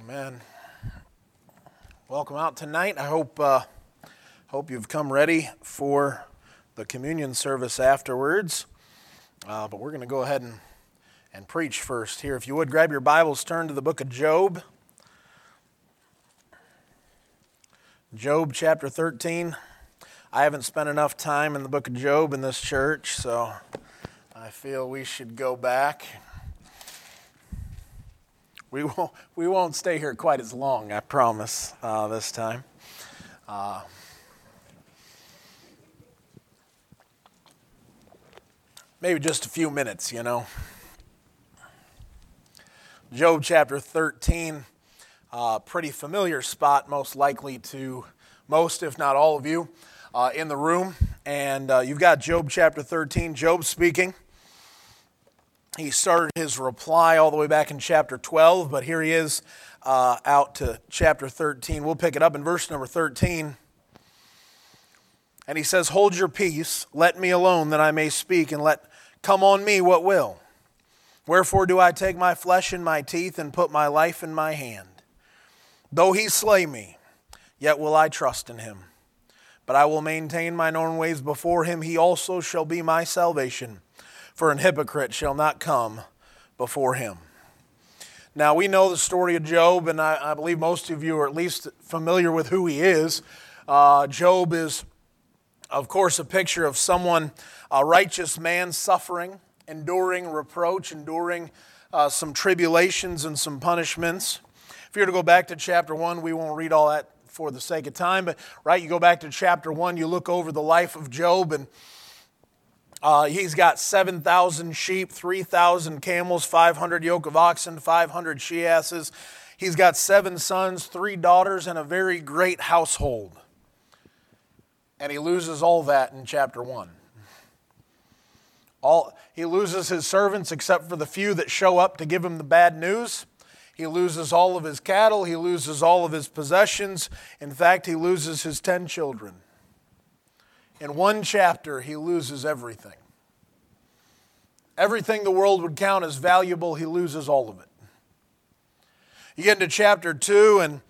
Amen. Welcome out tonight. I hope uh, hope you've come ready for the communion service afterwards. Uh, but we're going to go ahead and, and preach first here. If you would grab your Bibles, turn to the book of Job. Job chapter 13. I haven't spent enough time in the book of Job in this church, so I feel we should go back we won't, we won't stay here quite as long, I promise, uh, this time. Uh, maybe just a few minutes, you know. Job chapter 13, uh, pretty familiar spot, most likely to most, if not all of you, uh, in the room. And uh, you've got Job chapter 13, Job speaking he started his reply all the way back in chapter 12, but here he is uh, out to chapter 13. We'll pick it up in verse number 13. And he says, Hold your peace, let me alone, that I may speak, and let come on me what will. Wherefore do I take my flesh in my teeth and put my life in my hand? Though he slay me, yet will I trust in him. But I will maintain mine own ways before him. He also shall be my salvation for an hypocrite shall not come before him. Now, we know the story of Job, and I, I believe most of you are at least familiar with who he is. Uh, Job is, of course, a picture of someone, a righteous man suffering, enduring reproach, enduring uh, some tribulations and some punishments. If you were to go back to chapter 1, we won't read all that for the sake of time, but right, you go back to chapter 1, you look over the life of Job, and uh, he's got 7,000 sheep, 3,000 camels, 500 yoke of oxen, 500 she asses. He's got seven sons, three daughters, and a very great household. And he loses all that in chapter 1. All, he loses his servants except for the few that show up to give him the bad news. He loses all of his cattle. He loses all of his possessions. In fact, he loses his 10 children. In one chapter, he loses everything. Everything the world would count as valuable, he loses all of it. You get into chapter 2, and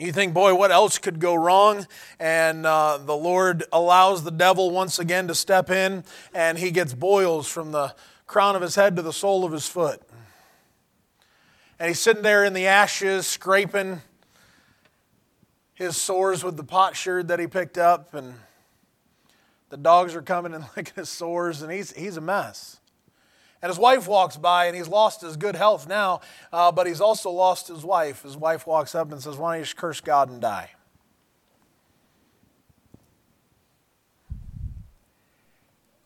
you think, boy, what else could go wrong? And uh, the Lord allows the devil once again to step in, and he gets boils from the crown of his head to the sole of his foot. And he's sitting there in the ashes, scraping his sores with the potsherd that he picked up, and the dogs are coming and licking his sores, and he's, he's a mess. And his wife walks by, and he's lost his good health now, uh, but he's also lost his wife. His wife walks up and says, Why don't you just curse God and die?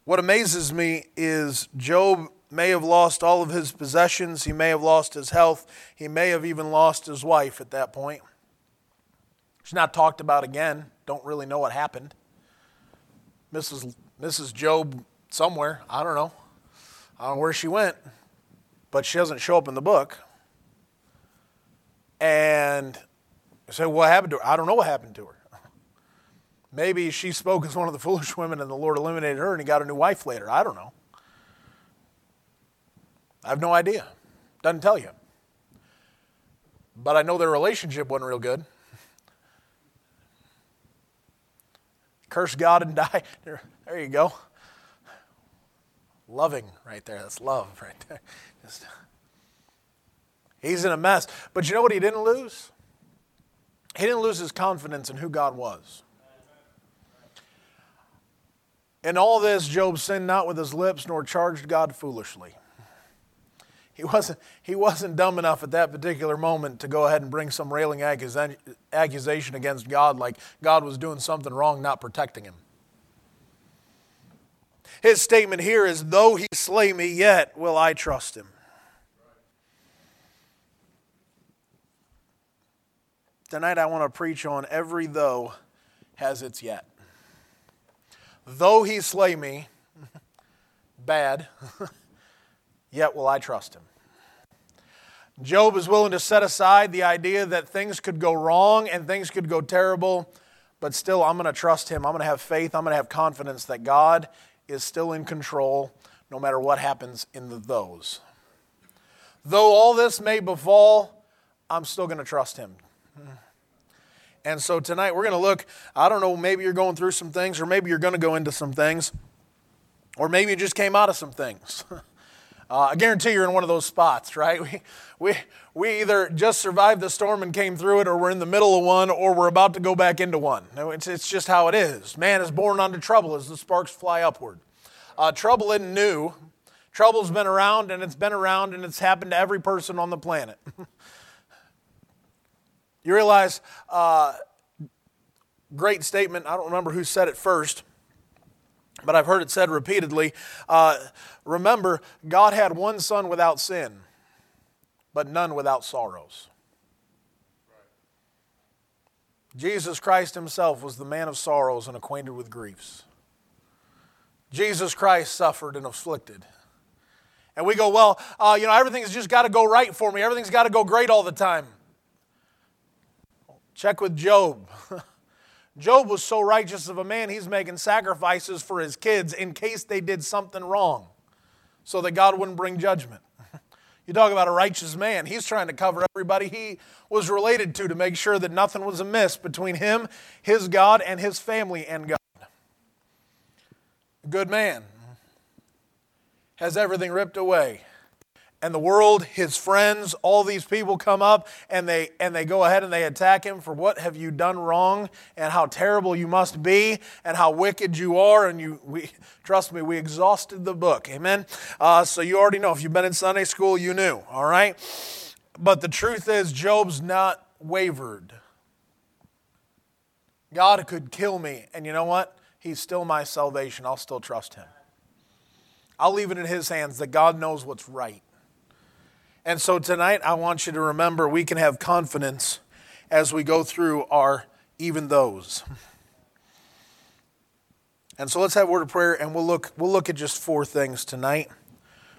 What amazes me is Job may have lost all of his possessions, he may have lost his health, he may have even lost his wife at that point. She's not talked about again, don't really know what happened. Mrs. Mrs. Job somewhere. I don't know. I don't know where she went, but she doesn't show up in the book. And I say, what happened to her? I don't know what happened to her. Maybe she spoke as one of the foolish women and the Lord eliminated her and he got a new wife later. I don't know. I have no idea. Doesn't tell you. But I know their relationship wasn't real good. Curse God and die. There, there you go. Loving right there. That's love right there. Just, he's in a mess. But you know what he didn't lose? He didn't lose his confidence in who God was. In all this, Job sinned not with his lips nor charged God foolishly. He wasn't, he wasn't dumb enough at that particular moment to go ahead and bring some railing accusation against God like God was doing something wrong, not protecting him. His statement here is, Though he slay me, yet will I trust him. Tonight I want to preach on every though has its yet. Though he slay me, bad. yet will I trust him. Job is willing to set aside the idea that things could go wrong and things could go terrible, but still, I'm going to trust him. I'm going to have faith. I'm going to have confidence that God is still in control no matter what happens in the those. Though all this may befall, I'm still going to trust Him. And so tonight we're going to look, I don't know, maybe you're going through some things, or maybe you're going to go into some things, or maybe you just came out of some things. Uh, I guarantee you're in one of those spots, right? We, we, we either just survived the storm and came through it, or we're in the middle of one, or we're about to go back into one. It's, it's just how it is. Man is born unto trouble as the sparks fly upward. Uh, trouble isn't new. Trouble's been around, and it's been around, and it's happened to every person on the planet. you realize, uh, great statement. I don't remember who said it first but I've heard it said repeatedly. Uh, remember, God had one son without sin, but none without sorrows. Jesus Christ himself was the man of sorrows and acquainted with griefs. Jesus Christ suffered and afflicted. And we go, well, uh, you know, everything's just got to go right for me. Everything's got to go great all the time. Check with Job. Job was so righteous of a man, he's making sacrifices for his kids in case they did something wrong so that God wouldn't bring judgment. You talk about a righteous man. He's trying to cover everybody he was related to to make sure that nothing was amiss between him, his God, and his family and God. A good man has everything ripped away and the world, his friends, all these people come up and they and they go ahead and they attack him for what have you done wrong and how terrible you must be and how wicked you are. And you, we trust me, we exhausted the book. Amen. Uh, so you already know if you've been in Sunday school, you knew. All right. But the truth is, Job's not wavered. God could kill me, and you know what? He's still my salvation. I'll still trust him. I'll leave it in his hands that God knows what's right. And so tonight, I want you to remember we can have confidence as we go through our even those. And so let's have a word of prayer and we'll look, we'll look at just four things tonight.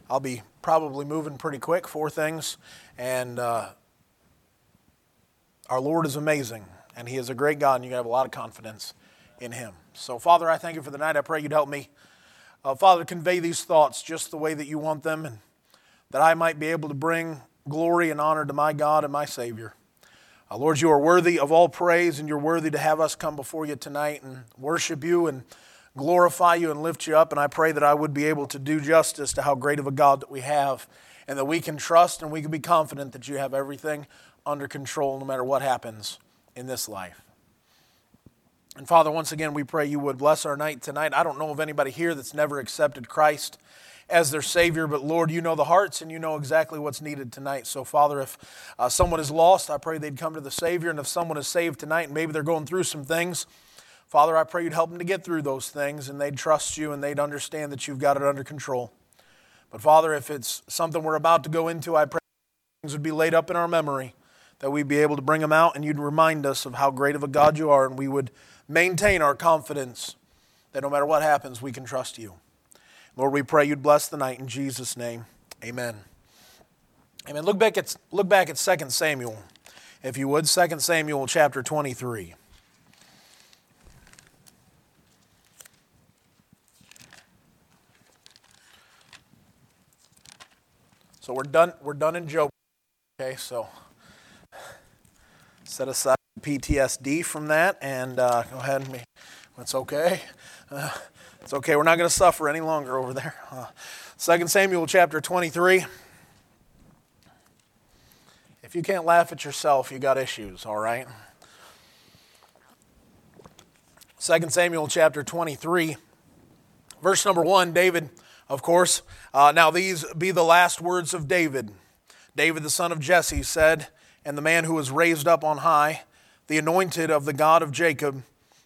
I'll be probably moving pretty quick, four things. And uh, our Lord is amazing and He is a great God and you can have a lot of confidence in Him. So, Father, I thank you for the night. I pray you'd help me, uh, Father, convey these thoughts just the way that you want them. And that I might be able to bring glory and honor to my God and my Savior. Uh, Lord, you are worthy of all praise, and you're worthy to have us come before you tonight and worship you and glorify you and lift you up. And I pray that I would be able to do justice to how great of a God that we have, and that we can trust and we can be confident that you have everything under control no matter what happens in this life. And Father, once again, we pray you would bless our night tonight. I don't know of anybody here that's never accepted Christ as their Savior. But Lord, you know the hearts and you know exactly what's needed tonight. So, Father, if uh, someone is lost, I pray they'd come to the Savior. And if someone is saved tonight and maybe they're going through some things, Father, I pray you'd help them to get through those things and they'd trust you and they'd understand that you've got it under control. But, Father, if it's something we're about to go into, I pray things would be laid up in our memory, that we'd be able to bring them out and you'd remind us of how great of a God you are and we would maintain our confidence that no matter what happens, we can trust you. Lord, we pray you'd bless the night in Jesus' name. Amen. Amen. Look back at, look back at 2 Samuel, if you would. 2 Samuel chapter 23. So we're done, we're done in Job. Okay, so set aside PTSD from that and uh, go ahead and be, it's okay. Uh, it's okay, we're not going to suffer any longer over there. Uh, 2 Samuel chapter 23. If you can't laugh at yourself, you got issues, all right? 2 Samuel chapter 23, verse number 1, David, of course. Uh, now these be the last words of David. David, the son of Jesse, said, And the man who was raised up on high, the anointed of the God of Jacob,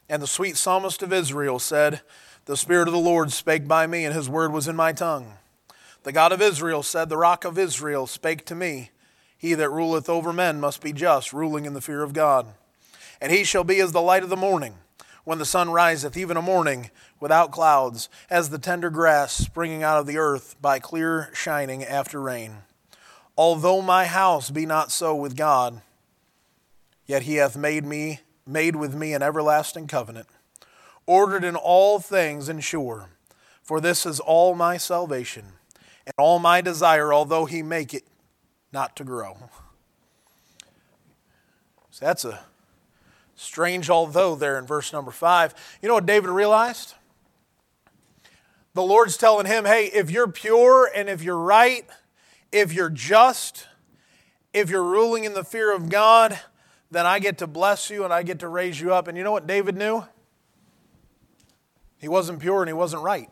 and the sweet psalmist of Israel, said, the Spirit of the Lord spake by me, and his word was in my tongue. The God of Israel said, The rock of Israel spake to me. He that ruleth over men must be just, ruling in the fear of God. And he shall be as the light of the morning, when the sun riseth, even a morning without clouds, as the tender grass springing out of the earth by clear shining after rain. Although my house be not so with God, yet he hath made me made with me an everlasting covenant ordered in all things and sure. For this is all my salvation and all my desire, although he make it not to grow. So that's a strange although there in verse number five. You know what David realized? The Lord's telling him, hey, if you're pure and if you're right, if you're just, if you're ruling in the fear of God, then I get to bless you and I get to raise you up. And you know what David knew? He wasn't pure and he wasn't right.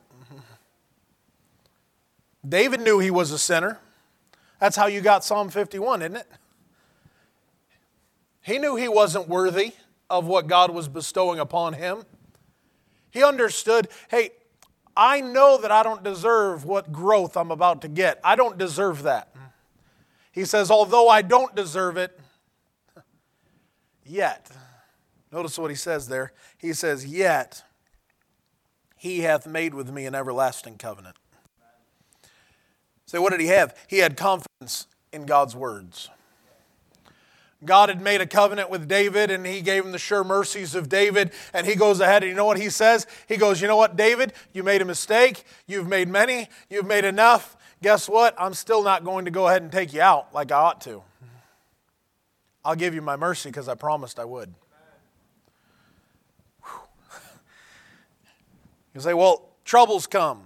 David knew he was a sinner. That's how you got Psalm 51, isn't it? He knew he wasn't worthy of what God was bestowing upon him. He understood hey, I know that I don't deserve what growth I'm about to get. I don't deserve that. He says, although I don't deserve it, yet. Notice what he says there. He says, Yet he hath made with me an everlasting covenant. So, what did he have? He had confidence in God's words. God had made a covenant with David and he gave him the sure mercies of David. And he goes ahead and you know what he says? He goes, You know what, David? You made a mistake. You've made many. You've made enough. Guess what? I'm still not going to go ahead and take you out like I ought to. I'll give you my mercy because I promised I would. You say, Well, troubles come.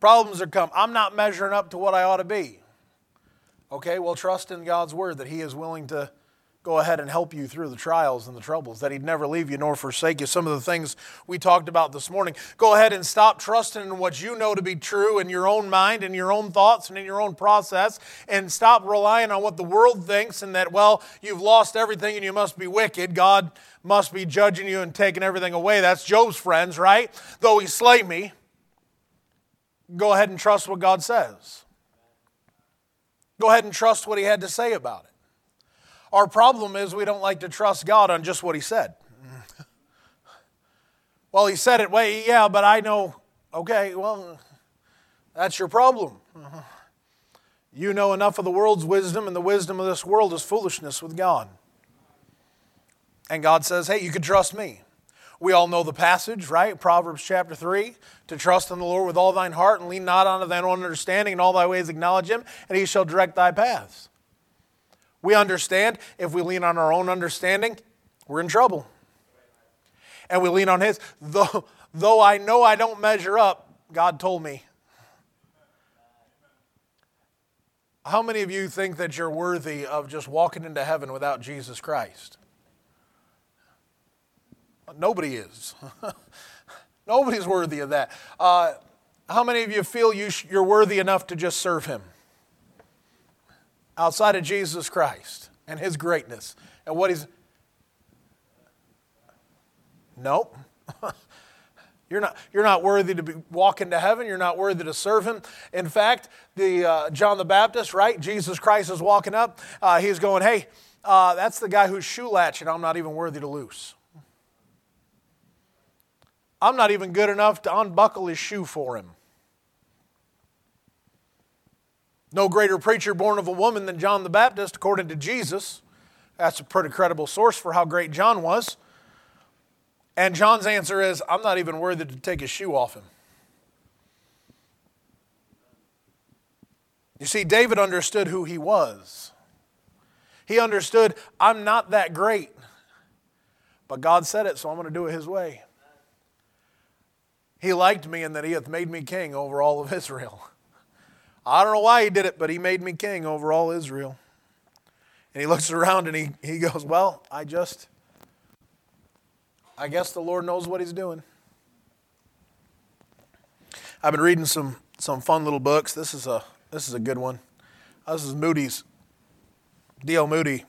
Problems are come. I'm not measuring up to what I ought to be. Okay, well, trust in God's word that He is willing to go ahead and help you through the trials and the troubles, that He'd never leave you nor forsake you. Some of the things we talked about this morning. Go ahead and stop trusting in what you know to be true in your own mind and your own thoughts and in your own process, and stop relying on what the world thinks and that, well, you've lost everything and you must be wicked. God must be judging you and taking everything away. That's Job's friends, right? Though he slay me go ahead and trust what God says. Go ahead and trust what He had to say about it. Our problem is we don't like to trust God on just what He said. well, He said it, way, yeah, but I know, okay, well, that's your problem. You know enough of the world's wisdom, and the wisdom of this world is foolishness with God. And God says, hey, you can trust me. We all know the passage, right? Proverbs chapter 3 to trust in the Lord with all thine heart and lean not unto thine own understanding, in all thy ways acknowledge him, and he shall direct thy paths. We understand if we lean on our own understanding, we're in trouble. And we lean on his. Though, though I know I don't measure up, God told me. How many of you think that you're worthy of just walking into heaven without Jesus Christ? Nobody is. Nobody's worthy of that. Uh, how many of you feel you sh- you're worthy enough to just serve Him? Outside of Jesus Christ and His greatness and what He's. Nope. You're not, you're not worthy to be, walk into heaven. You're not worthy to serve him. In fact, the, uh, John the Baptist, right? Jesus Christ is walking up. Uh, he's going, hey, uh, that's the guy whose shoe latch and I'm not even worthy to loose. I'm not even good enough to unbuckle his shoe for him. No greater preacher born of a woman than John the Baptist, according to Jesus. That's a pretty credible source for how great John was. And John's answer is, I'm not even worthy to take his shoe off him. You see, David understood who he was. He understood, I'm not that great. But God said it, so I'm going to do it his way. He liked me and that he hath made me king over all of Israel. I don't know why he did it, but he made me king over all Israel. And he looks around and he, he goes, Well, I just, I guess the Lord knows what he's doing. I've been reading some, some fun little books. This is a, this is a good one. This is Moody's, D.L. Moody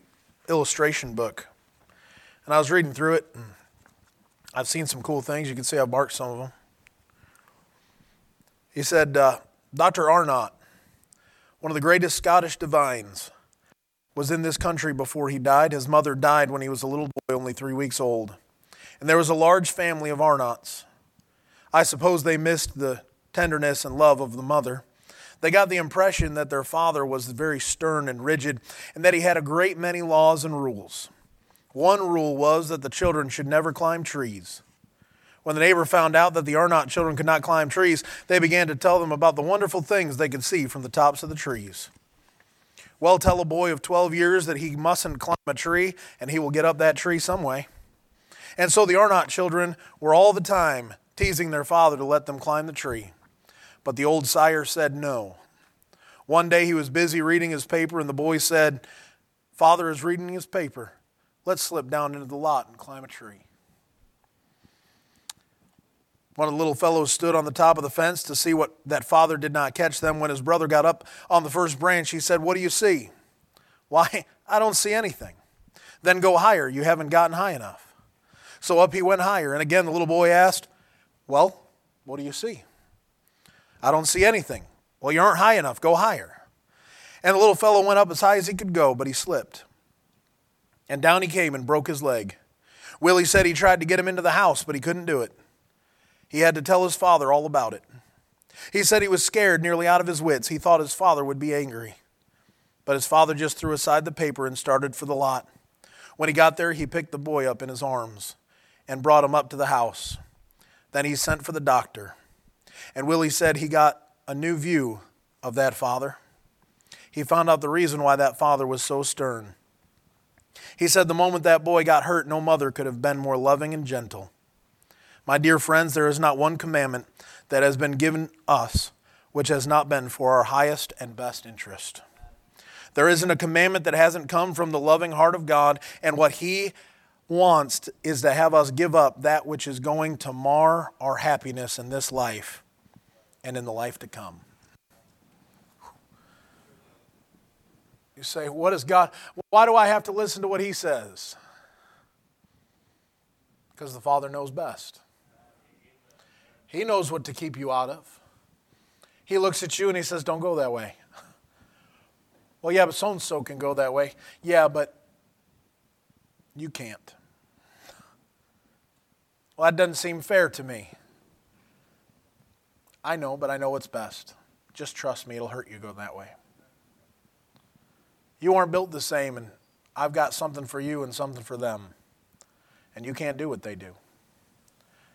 illustration book. And I was reading through it. And I've seen some cool things. You can see I've marked some of them. He said, uh, Dr. Arnott, one of the greatest Scottish divines, was in this country before he died. His mother died when he was a little boy, only three weeks old. And there was a large family of Arnotts. I suppose they missed the tenderness and love of the mother. They got the impression that their father was very stern and rigid and that he had a great many laws and rules. One rule was that the children should never climb trees. When the neighbor found out that the Arnott children could not climb trees, they began to tell them about the wonderful things they could see from the tops of the trees. Well, tell a boy of 12 years that he mustn't climb a tree, and he will get up that tree some way. And so the Arnott children were all the time teasing their father to let them climb the tree. But the old sire said no. One day he was busy reading his paper, and the boy said, Father is reading his paper. Let's slip down into the lot and climb a tree. One of the little fellows stood on the top of the fence to see what that father did not catch them. When his brother got up on the first branch, he said, What do you see? Why, I don't see anything. Then go higher. You haven't gotten high enough. So up he went higher. And again, the little boy asked, Well, what do you see? I don't see anything. Well, you aren't high enough. Go higher. And the little fellow went up as high as he could go, but he slipped. And down he came and broke his leg. Willie said he tried to get him into the house, but he couldn't do it. He had to tell his father all about it. He said he was scared, nearly out of his wits. He thought his father would be angry. But his father just threw aside the paper and started for the lot. When he got there, he picked the boy up in his arms and brought him up to the house. Then he sent for the doctor. And Willie said he got a new view of that father. He found out the reason why that father was so stern. He said the moment that boy got hurt, no mother could have been more loving and gentle. My dear friends, there is not one commandment that has been given us which has not been for our highest and best interest. There isn't a commandment that hasn't come from the loving heart of God, and what He wants is to have us give up that which is going to mar our happiness in this life and in the life to come. You say, What is God? Why do I have to listen to what He says? Because the Father knows best. He knows what to keep you out of. He looks at you and he says, Don't go that way. Well, yeah, but so and so can go that way. Yeah, but you can't. Well, that doesn't seem fair to me. I know, but I know what's best. Just trust me, it'll hurt you go that way. You aren't built the same, and I've got something for you and something for them. And you can't do what they do.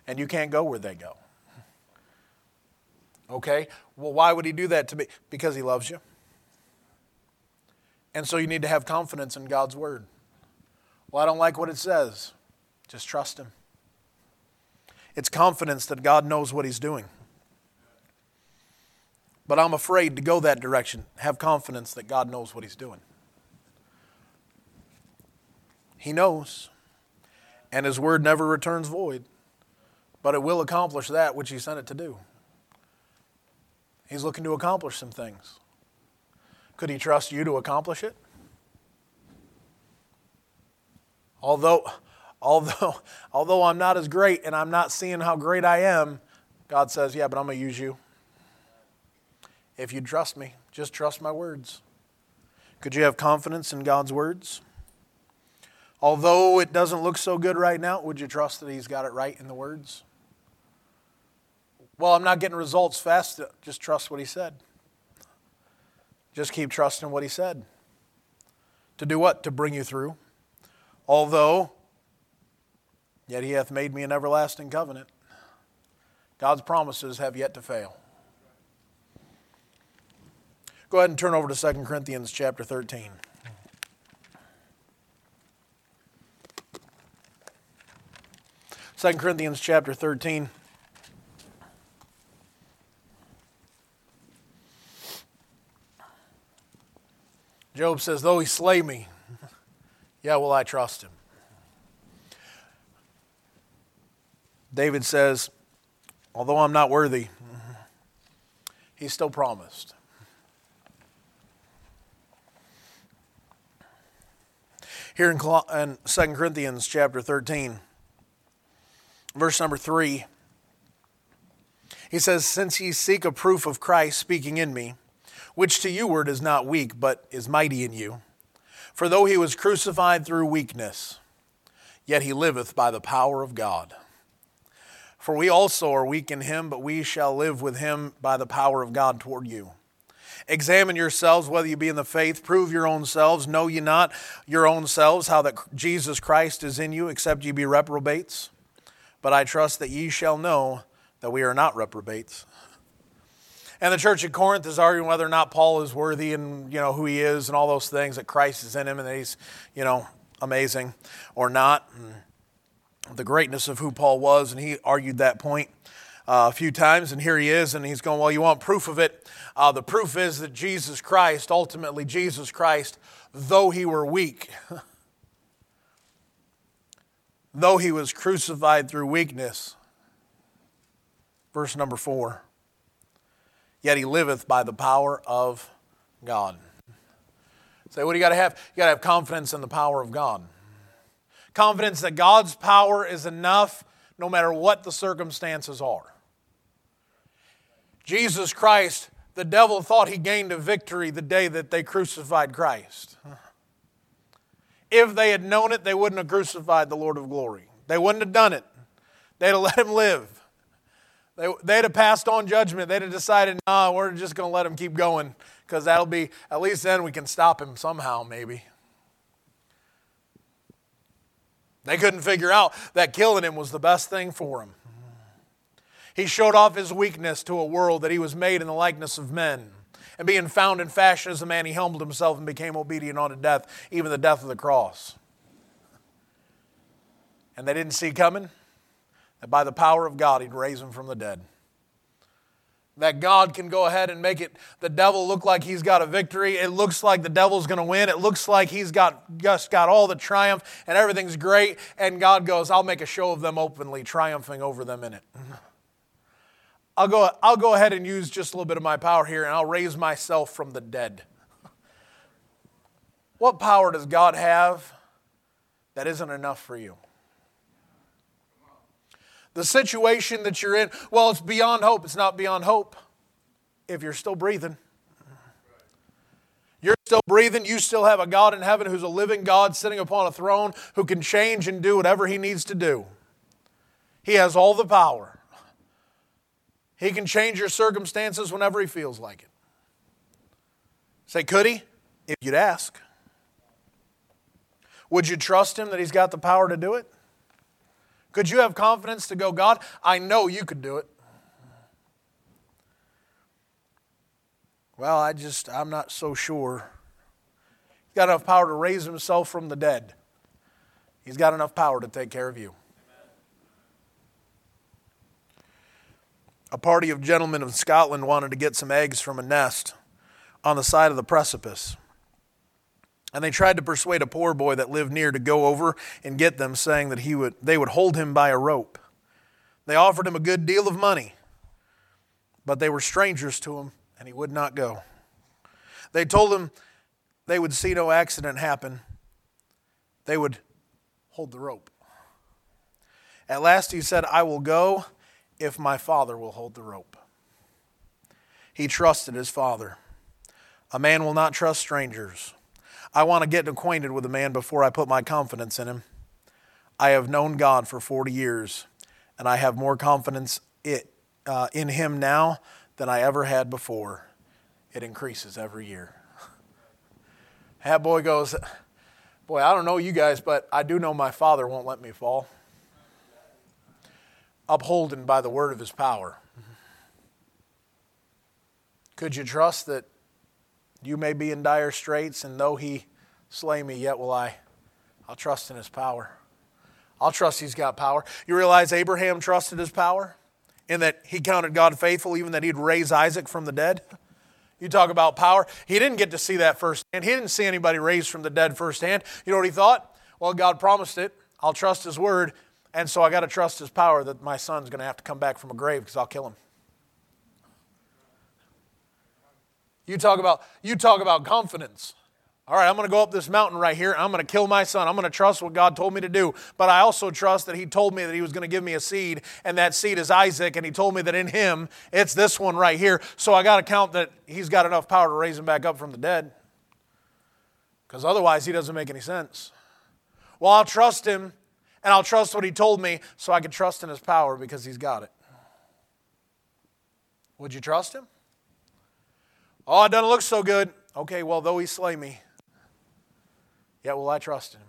And you can't go where they go. Okay? Well, why would he do that to me? Because he loves you. And so you need to have confidence in God's word. Well, I don't like what it says. Just trust him. It's confidence that God knows what he's doing. But I'm afraid to go that direction. Have confidence that God knows what he's doing. He knows. And his word never returns void, but it will accomplish that which he sent it to do. He's looking to accomplish some things. Could he trust you to accomplish it? Although, although, although I'm not as great and I'm not seeing how great I am, God says, Yeah, but I'm going to use you. If you trust me, just trust my words. Could you have confidence in God's words? Although it doesn't look so good right now, would you trust that He's got it right in the words? Well, I'm not getting results fast. Uh, just trust what he said. Just keep trusting what he said. To do what? To bring you through. Although, yet he hath made me an everlasting covenant. God's promises have yet to fail. Go ahead and turn over to 2 Corinthians chapter 13. Second Corinthians chapter 13. Job says, Though he slay me, yeah, will I trust him. David says, Although I'm not worthy, he's still promised. Here in, 2 Corinthians chapter 13, verse number 3, he says, Since ye seek a proof of Christ speaking in me, which to you word is not weak, but is mighty in you. For though he was crucified through weakness, yet he liveth by the power of God. For we also are weak in him, but we shall live with him by the power of God toward you. Examine yourselves whether you be in the faith. Prove your own selves. Know ye not your own selves how that Jesus Christ is in you, except ye be reprobates? But I trust that ye shall know that we are not reprobates. And the church at Corinth is arguing whether or not Paul is worthy and, you know, who he is and all those things, that Christ is in him and that he's, you know, amazing or not. And the greatness of who Paul was, and he argued that point uh, a few times, and here he is, and he's going, Well, you want proof of it? Uh, the proof is that Jesus Christ, ultimately, Jesus Christ, though he were weak, though he was crucified through weakness, verse number four yet he liveth by the power of God. Say, what do you got to have? You got to have confidence in the power of God. Confidence that God's power is enough no matter what the circumstances are. Jesus Christ, the devil thought he gained a victory the day that they crucified Christ. If they had known it, they wouldn't have crucified the Lord of glory. They wouldn't have done it. They'd have let him live. They, they'd have passed on judgment. They'd have decided, nah, we're just going to let him keep going because that'll be, at least then we can stop him somehow, maybe. They couldn't figure out that killing him was the best thing for him. He showed off his weakness to a world that he was made in the likeness of men. And being found in fashion as a man, he humbled himself and became obedient unto death, even the death of the cross. And they didn't see coming that by the power of God, He'd raise him from the dead. That God can go ahead and make it the devil look like he's got a victory. It looks like the devil's going to win. It looks like he's got just got all the triumph and everything's great. And God goes, I'll make a show of them openly, triumphing over them in it. I'll go, I'll go ahead and use just a little bit of my power here and I'll raise myself from the dead. What power does God have that isn't enough for you? The situation that you're in, well, it's beyond hope. It's not beyond hope if you're still breathing. You're still breathing. You still have a God in heaven who's a living God sitting upon a throne who can change and do whatever he needs to do. He has all the power. He can change your circumstances whenever he feels like it. Say, could he? If you'd ask. Would you trust him that he's got the power to do it? Could you have confidence to go, God, I know you could do it? Well, I just, I'm not so sure. He's got enough power to raise himself from the dead. He's got enough power to take care of you. A party of gentlemen of Scotland wanted to get some eggs from a nest on the side of the precipice. And they tried to persuade a poor boy that lived near to go over and get them, saying that he would, they would hold him by a rope. They offered him a good deal of money, but they were strangers to him, and he would not go. They told him they would see no accident happen, they would hold the rope. At last he said, I will go if my father will hold the rope. He trusted his father. A man will not trust strangers. I want to get acquainted with a man before I put my confidence in him. I have known God for 40 years, and I have more confidence it, uh, in him now than I ever had before. It increases every year. That boy goes, Boy, I don't know you guys, but I do know my father won't let me fall. Upholden by the word of his power. Could you trust that you may be in dire straits, and though he slay me, yet will I. I'll trust in his power. I'll trust he's got power. You realize Abraham trusted his power in that he counted God faithful, even that he'd raise Isaac from the dead? You talk about power. He didn't get to see that firsthand. He didn't see anybody raised from the dead firsthand. You know what he thought? Well, God promised it. I'll trust his word. And so I got to trust his power that my son's going to have to come back from a grave because I'll kill him. You talk about, you talk about confidence. All right, I'm going to go up this mountain right here. I'm going to kill my son. I'm going to trust what God told me to do. But I also trust that He told me that He was going to give me a seed, and that seed is Isaac, and He told me that in him, it's this one right here. So I got to count that He's got enough power to raise him back up from the dead. Because otherwise, He doesn't make any sense. Well, I'll trust Him, and I'll trust what He told me so I can trust in His power because He's got it. Would you trust Him? Oh, it doesn't look so good. Okay, well, though he slay me, yet will I trust him.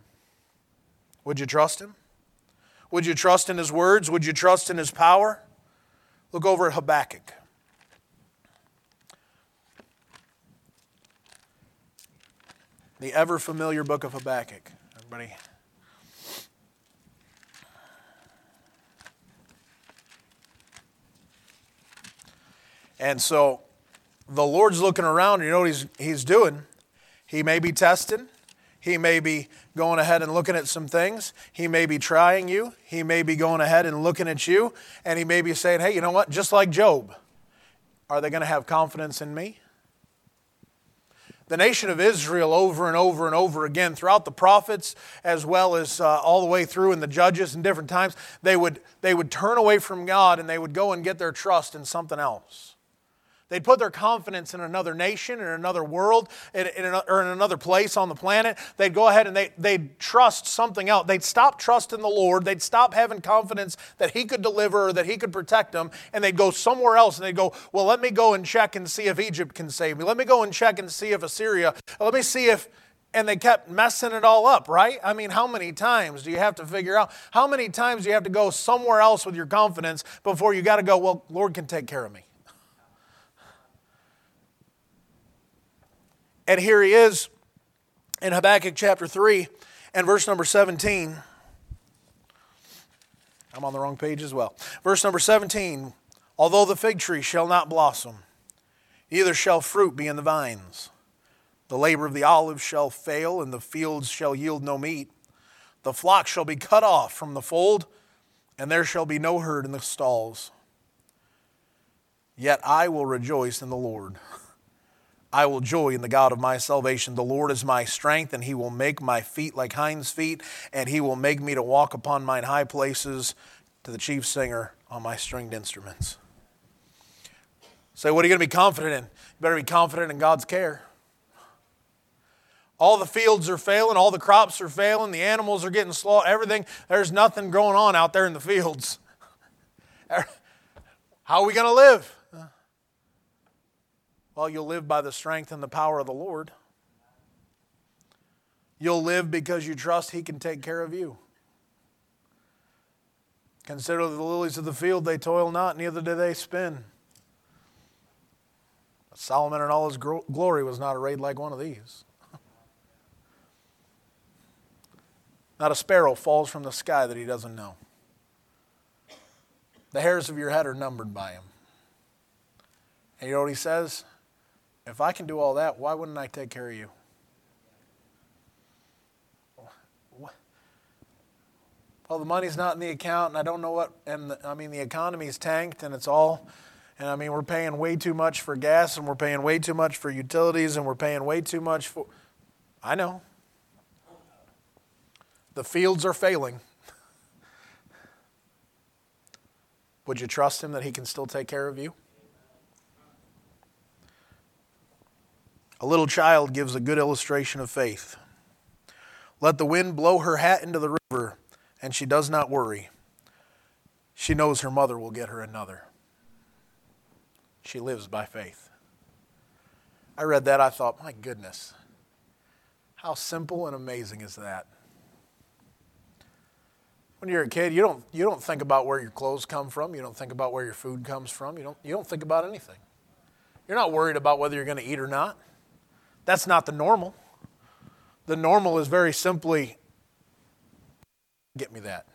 Would you trust him? Would you trust in his words? Would you trust in his power? Look over at Habakkuk. The ever familiar book of Habakkuk. Everybody. And so the Lord's looking around, you know what he's, he's doing? He may be testing. He may be going ahead and looking at some things. He may be trying you. He may be going ahead and looking at you. And he may be saying, hey, you know what? Just like Job, are they going to have confidence in me? the nation of Israel over and over and over again throughout the prophets as well as uh, all the way through in the judges and different times they would, they would turn away from God and they would go and get their trust in something else. They'd put their confidence in another nation, in another world, in, in or in another place on the planet. They'd go ahead and they, they'd trust something else. They'd stop trusting the Lord. They'd stop having confidence that He could deliver or that He could protect them. And they'd go somewhere else and they'd go, Well, let me go and check and see if Egypt can save me. Let me go and check and see if Assyria, let me see if and they kept messing it all up, right? I mean, how many times do you have to figure out? How many times do you have to go somewhere else with your confidence before you got to go, well, Lord can take care of me? And here he is in Habakkuk chapter 3 and verse number 17. I'm on the wrong page as well. Verse number 17 Although the fig tree shall not blossom, neither shall fruit be in the vines, the labor of the olive shall fail, and the fields shall yield no meat. The flock shall be cut off from the fold, and there shall be no herd in the stalls. Yet I will rejoice in the Lord. I will joy in the God of my salvation. The Lord is my strength, and he will make my feet like hinds' feet, and he will make me to walk upon mine high places to the chief singer on my stringed instruments. Say, so what are you going to be confident in? You better be confident in God's care. All the fields are failing, all the crops are failing, the animals are getting slow, everything. There's nothing going on out there in the fields. How are we going to live? Well, you'll live by the strength and the power of the Lord. You'll live because you trust He can take care of you. Consider the lilies of the field, they toil not, neither do they spin. Solomon in all his glory was not arrayed like one of these. Not a sparrow falls from the sky that he doesn't know. The hairs of your head are numbered by him. And you know what he says? If I can do all that, why wouldn't I take care of you? Well, the money's not in the account, and I don't know what, and the, I mean, the economy's tanked, and it's all, and I mean, we're paying way too much for gas, and we're paying way too much for utilities, and we're paying way too much for. I know. The fields are failing. Would you trust Him that He can still take care of you? A little child gives a good illustration of faith. Let the wind blow her hat into the river, and she does not worry. She knows her mother will get her another. She lives by faith. I read that, I thought, my goodness, how simple and amazing is that? When you're a kid, you don't, you don't think about where your clothes come from. You don't think about where your food comes from. You don't, you don't think about anything. You're not worried about whether you're going to eat or not. That's not the normal. The normal is very simply get me that.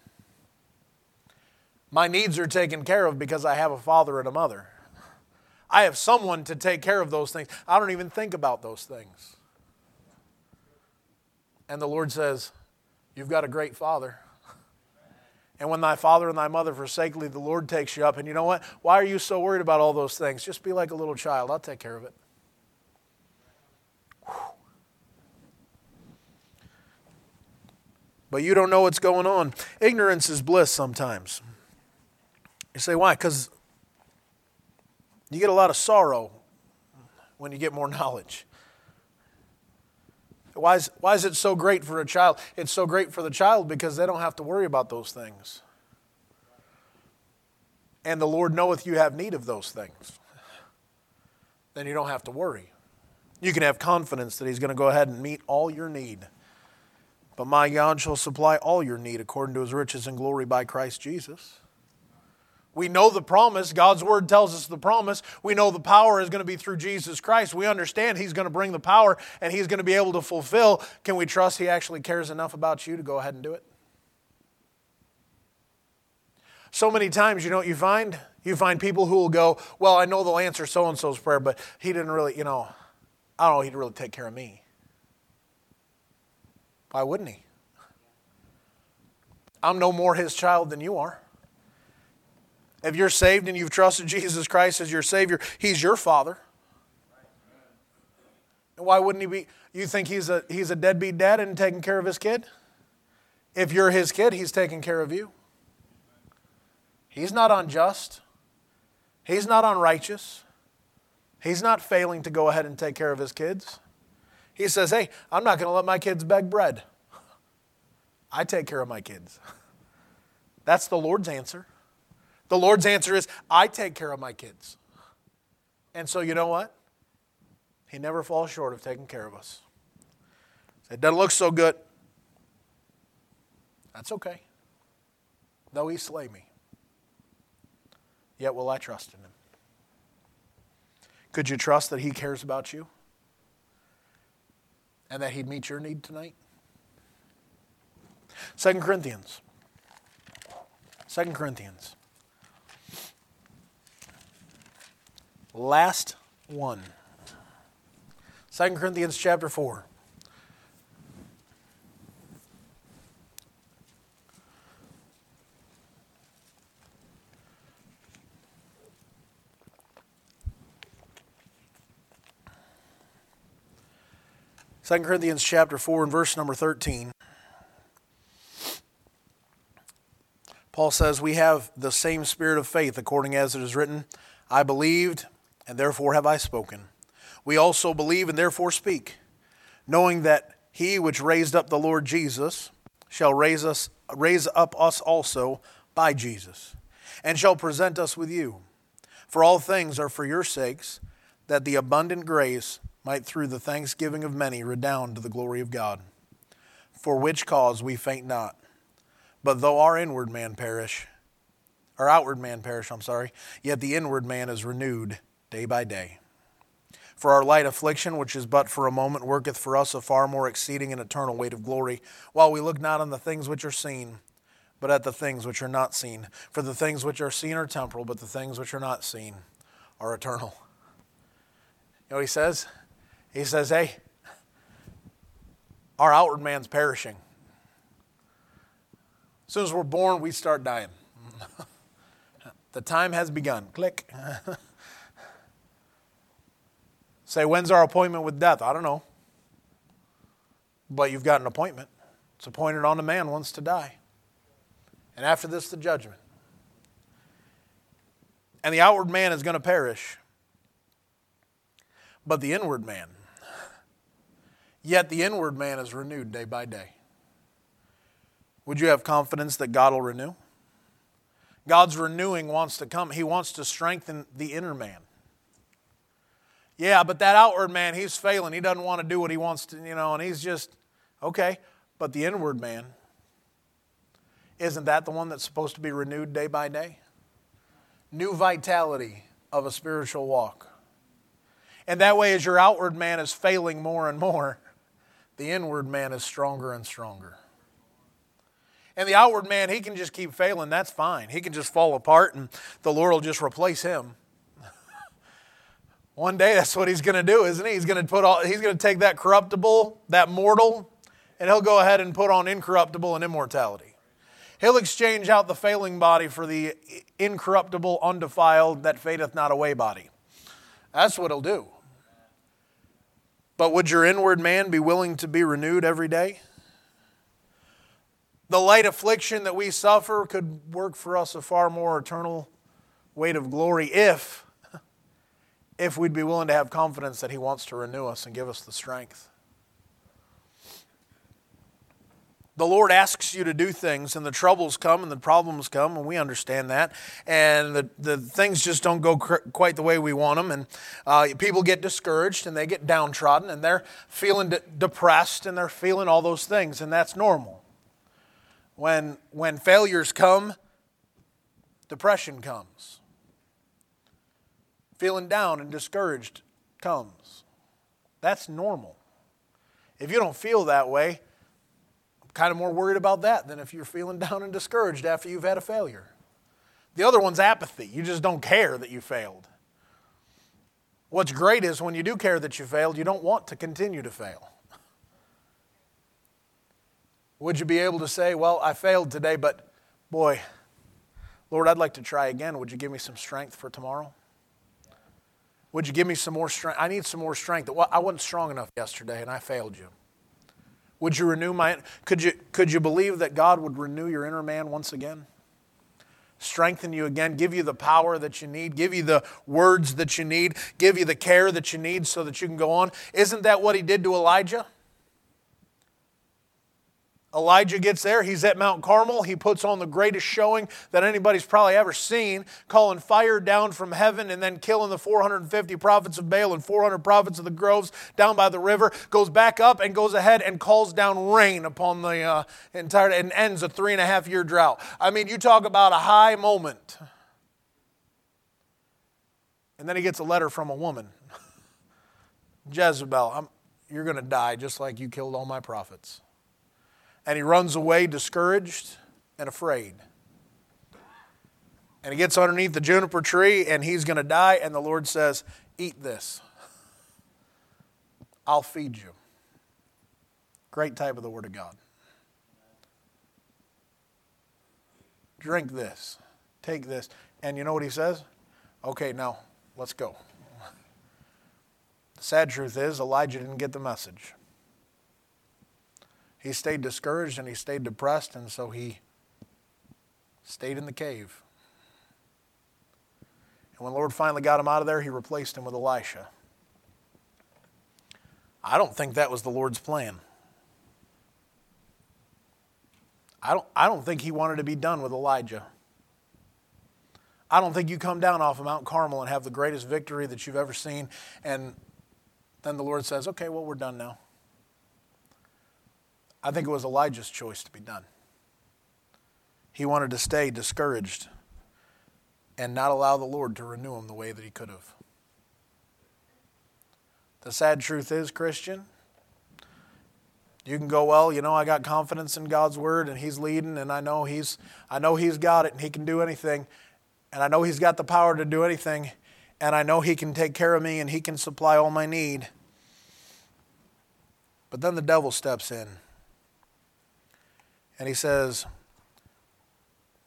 My needs are taken care of because I have a father and a mother. I have someone to take care of those things. I don't even think about those things. And the Lord says, You've got a great father. And when thy father and thy mother forsake thee, the Lord takes you up. And you know what? Why are you so worried about all those things? Just be like a little child. I'll take care of it. But you don't know what's going on. Ignorance is bliss sometimes. You say, why? Because you get a lot of sorrow when you get more knowledge. Why is, why is it so great for a child? It's so great for the child because they don't have to worry about those things. And the Lord knoweth you have need of those things. Then you don't have to worry. You can have confidence that He's going to go ahead and meet all your need. But my God shall supply all your need according to his riches and glory by Christ Jesus. We know the promise. God's word tells us the promise. We know the power is going to be through Jesus Christ. We understand He's going to bring the power and He's going to be able to fulfill. Can we trust He actually cares enough about you to go ahead and do it? So many times, you know what you find? You find people who will go, Well, I know they'll answer so and so's prayer, but he didn't really, you know, I don't know, he'd really take care of me. Why wouldn't he? I'm no more his child than you are. If you're saved and you've trusted Jesus Christ as your Savior, He's your Father. And why wouldn't He be? You think He's a, he's a deadbeat dad and taking care of His kid? If you're His kid, He's taking care of you. He's not unjust, He's not unrighteous, He's not failing to go ahead and take care of His kids. He says, Hey, I'm not going to let my kids beg bread. I take care of my kids. That's the Lord's answer. The Lord's answer is, I take care of my kids. And so, you know what? He never falls short of taking care of us. It doesn't look so good. That's okay. Though he slay me, yet will I trust in him. Could you trust that he cares about you? And that he'd meet your need tonight? Second Corinthians. Second Corinthians. Last one. 2 Corinthians chapter 4. Second Corinthians chapter 4 and verse number 13. Paul says, We have the same spirit of faith, according as it is written, I believed, and therefore have I spoken. We also believe and therefore speak, knowing that he which raised up the Lord Jesus shall raise us raise up us also by Jesus, and shall present us with you. For all things are for your sakes, that the abundant grace might through the thanksgiving of many redound to the glory of God. For which cause we faint not, but though our inward man perish, our outward man perish, I'm sorry, yet the inward man is renewed day by day. For our light affliction, which is but for a moment, worketh for us a far more exceeding and eternal weight of glory, while we look not on the things which are seen, but at the things which are not seen. For the things which are seen are temporal, but the things which are not seen are eternal. You know what he says? He says, hey, our outward man's perishing. As soon as we're born, we start dying. the time has begun. Click. Say, when's our appointment with death? I don't know. But you've got an appointment. It's appointed on a man once to die. And after this, the judgment. And the outward man is going to perish, but the inward man, yet the inward man is renewed day by day. Would you have confidence that God will renew? God's renewing wants to come. He wants to strengthen the inner man. Yeah, but that outward man, he's failing. He doesn't want to do what he wants to, you know, and he's just, okay. But the inward man, isn't that the one that's supposed to be renewed day by day? New vitality of a spiritual walk. And that way, as your outward man is failing more and more, the inward man is stronger and stronger. And the outward man, he can just keep failing. That's fine. He can just fall apart and the Lord will just replace him. One day that's what he's going to do, isn't he? He's going to put all he's going to take that corruptible, that mortal, and he'll go ahead and put on incorruptible and immortality. He'll exchange out the failing body for the incorruptible, undefiled, that fadeth not away body. That's what he'll do. But would your inward man be willing to be renewed every day? The light affliction that we suffer could work for us a far more eternal weight of glory if if we'd be willing to have confidence that He wants to renew us and give us the strength. The Lord asks you to do things, and the troubles come and the problems come, and we understand that. And the, the things just don't go cr- quite the way we want them. And uh, people get discouraged and they get downtrodden and they're feeling de- depressed and they're feeling all those things, and that's normal. When, when failures come, depression comes. Feeling down and discouraged comes. That's normal. If you don't feel that way, kind of more worried about that than if you're feeling down and discouraged after you've had a failure. The other one's apathy. You just don't care that you failed. What's great is when you do care that you failed, you don't want to continue to fail. Would you be able to say, Well, I failed today, but boy, Lord, I'd like to try again. Would you give me some strength for tomorrow? Would you give me some more strength? I need some more strength. I wasn't strong enough yesterday and I failed you. Would you renew my could you could you believe that God would renew your inner man once again? Strengthen you again, give you the power that you need, give you the words that you need, give you the care that you need so that you can go on. Isn't that what he did to Elijah? Elijah gets there. He's at Mount Carmel. He puts on the greatest showing that anybody's probably ever seen, calling fire down from heaven and then killing the 450 prophets of Baal and 400 prophets of the groves down by the river. Goes back up and goes ahead and calls down rain upon the uh, entire and ends a three and a half year drought. I mean, you talk about a high moment. And then he gets a letter from a woman Jezebel, I'm, you're going to die just like you killed all my prophets and he runs away discouraged and afraid. And he gets underneath the juniper tree and he's going to die, and the Lord says, Eat this. I'll feed you. Great type of the Word of God. Drink this. Take this. And you know what he says? Okay, now let's go. The sad truth is, Elijah didn't get the message he stayed discouraged and he stayed depressed, and so he stayed in the cave. And when the Lord finally got him out of there, he replaced him with Elisha. I don't think that was the Lord's plan. I don't, I don't think he wanted to be done with Elijah. I don't think you come down off of Mount Carmel and have the greatest victory that you've ever seen, and then the Lord says, okay, well, we're done now. I think it was Elijah's choice to be done. He wanted to stay discouraged and not allow the Lord to renew him the way that he could have. The sad truth is, Christian, you can go, well, you know, I got confidence in God's word and he's leading and I know he's I know he's got it and he can do anything and I know he's got the power to do anything and I know he can take care of me and he can supply all my need. But then the devil steps in and he says,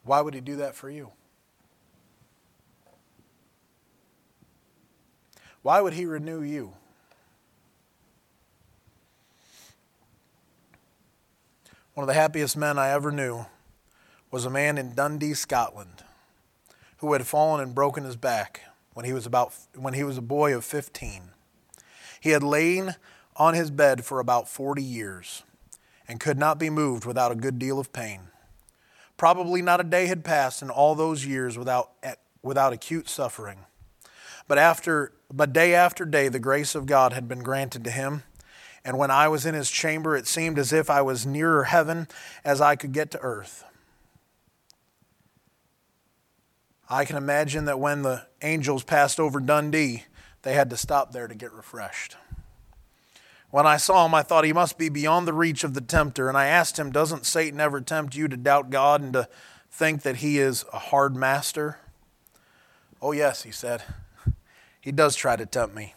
Why would he do that for you? Why would he renew you? One of the happiest men I ever knew was a man in Dundee, Scotland, who had fallen and broken his back when he was about when he was a boy of 15. He had lain on his bed for about 40 years and could not be moved without a good deal of pain. Probably not a day had passed in all those years without, without acute suffering. But, after, but day after day, the grace of God had been granted to him. And when I was in his chamber, it seemed as if I was nearer heaven as I could get to earth. I can imagine that when the angels passed over Dundee, they had to stop there to get refreshed. When I saw him, I thought he must be beyond the reach of the tempter. And I asked him, Doesn't Satan ever tempt you to doubt God and to think that he is a hard master? Oh, yes, he said. He does try to tempt me.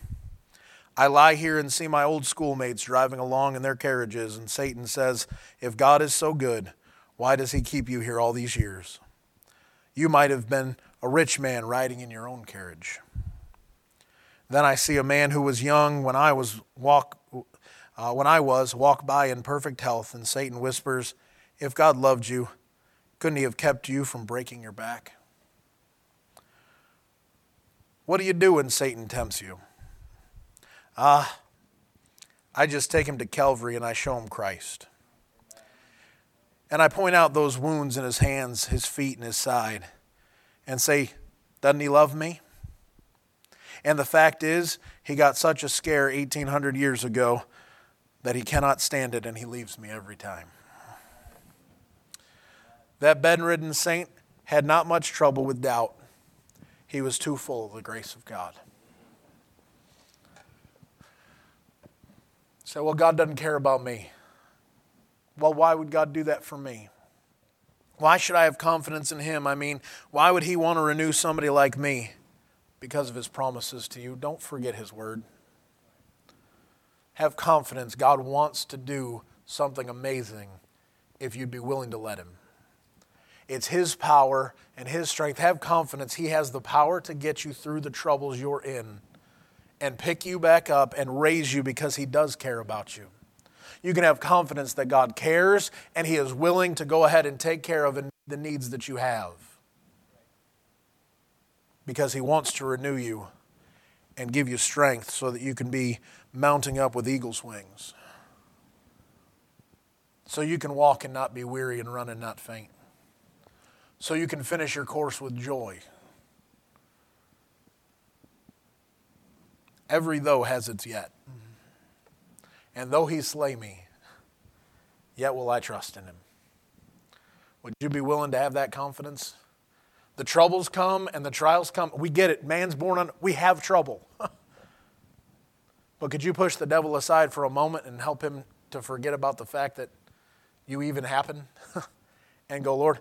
I lie here and see my old schoolmates driving along in their carriages, and Satan says, If God is so good, why does he keep you here all these years? You might have been a rich man riding in your own carriage. Then I see a man who was young when I was walk, uh, when I was walk by in perfect health, and Satan whispers, "If God loved you, couldn't He have kept you from breaking your back?" What do you do when Satan tempts you? Ah, I just take him to Calvary and I show him Christ. And I point out those wounds in his hands, his feet, and his side, and say, Doesn't he love me? And the fact is, he got such a scare 1800 years ago that he cannot stand it and he leaves me every time. That bedridden saint had not much trouble with doubt. He was too full of the grace of God. Say, well, God doesn't care about me. Well, why would God do that for me? Why should I have confidence in Him? I mean, why would He want to renew somebody like me? Because of His promises to you. Don't forget His word. Have confidence. God wants to do something amazing if you'd be willing to let Him. It's His power and His strength. Have confidence. He has the power to get you through the troubles you're in and pick you back up and raise you because He does care about you you can have confidence that God cares and He is willing to go ahead and take care of the needs that you have. Because He wants to renew you and give you strength so that you can be mounting up with eagle's wings. So you can walk and not be weary and run and not faint. So you can finish your course with joy. Every though has its yet. And though he slay me, yet will I trust in him. Would you be willing to have that confidence? The troubles come and the trials come. We get it. Man's born on, we have trouble. but could you push the devil aside for a moment and help him to forget about the fact that you even happen? and go, Lord,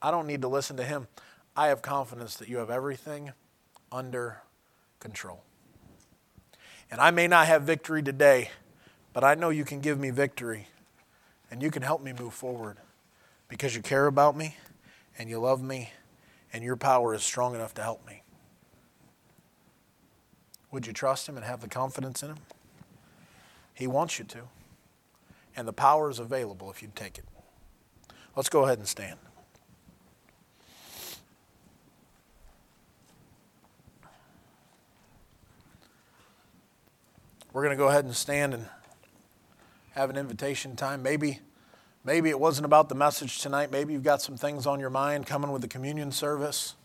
I don't need to listen to him. I have confidence that you have everything under control. And I may not have victory today, but I know you can give me victory and you can help me move forward because you care about me and you love me and your power is strong enough to help me. Would you trust Him and have the confidence in Him? He wants you to. And the power is available if you'd take it. Let's go ahead and stand. We're going to go ahead and stand and have an invitation time. Maybe, maybe it wasn't about the message tonight. Maybe you've got some things on your mind coming with the communion service,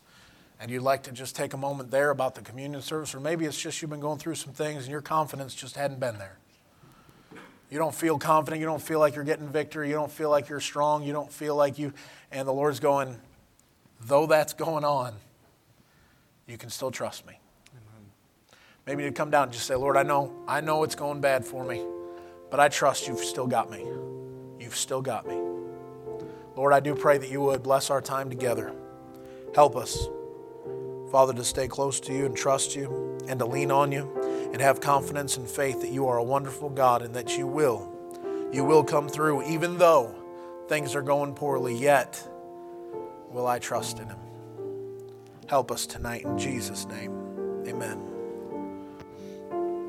and you'd like to just take a moment there about the communion service. Or maybe it's just you've been going through some things and your confidence just hadn't been there. You don't feel confident. You don't feel like you're getting victory. You don't feel like you're strong. You don't feel like you. And the Lord's going, though that's going on, you can still trust me. Maybe you come down and just say, Lord, I know, I know it's going bad for me. But I trust you've still got me. You've still got me. Lord, I do pray that you would bless our time together. Help us, Father, to stay close to you and trust you and to lean on you and have confidence and faith that you are a wonderful God and that you will. You will come through even though things are going poorly, yet will I trust in him. Help us tonight in Jesus' name. Amen.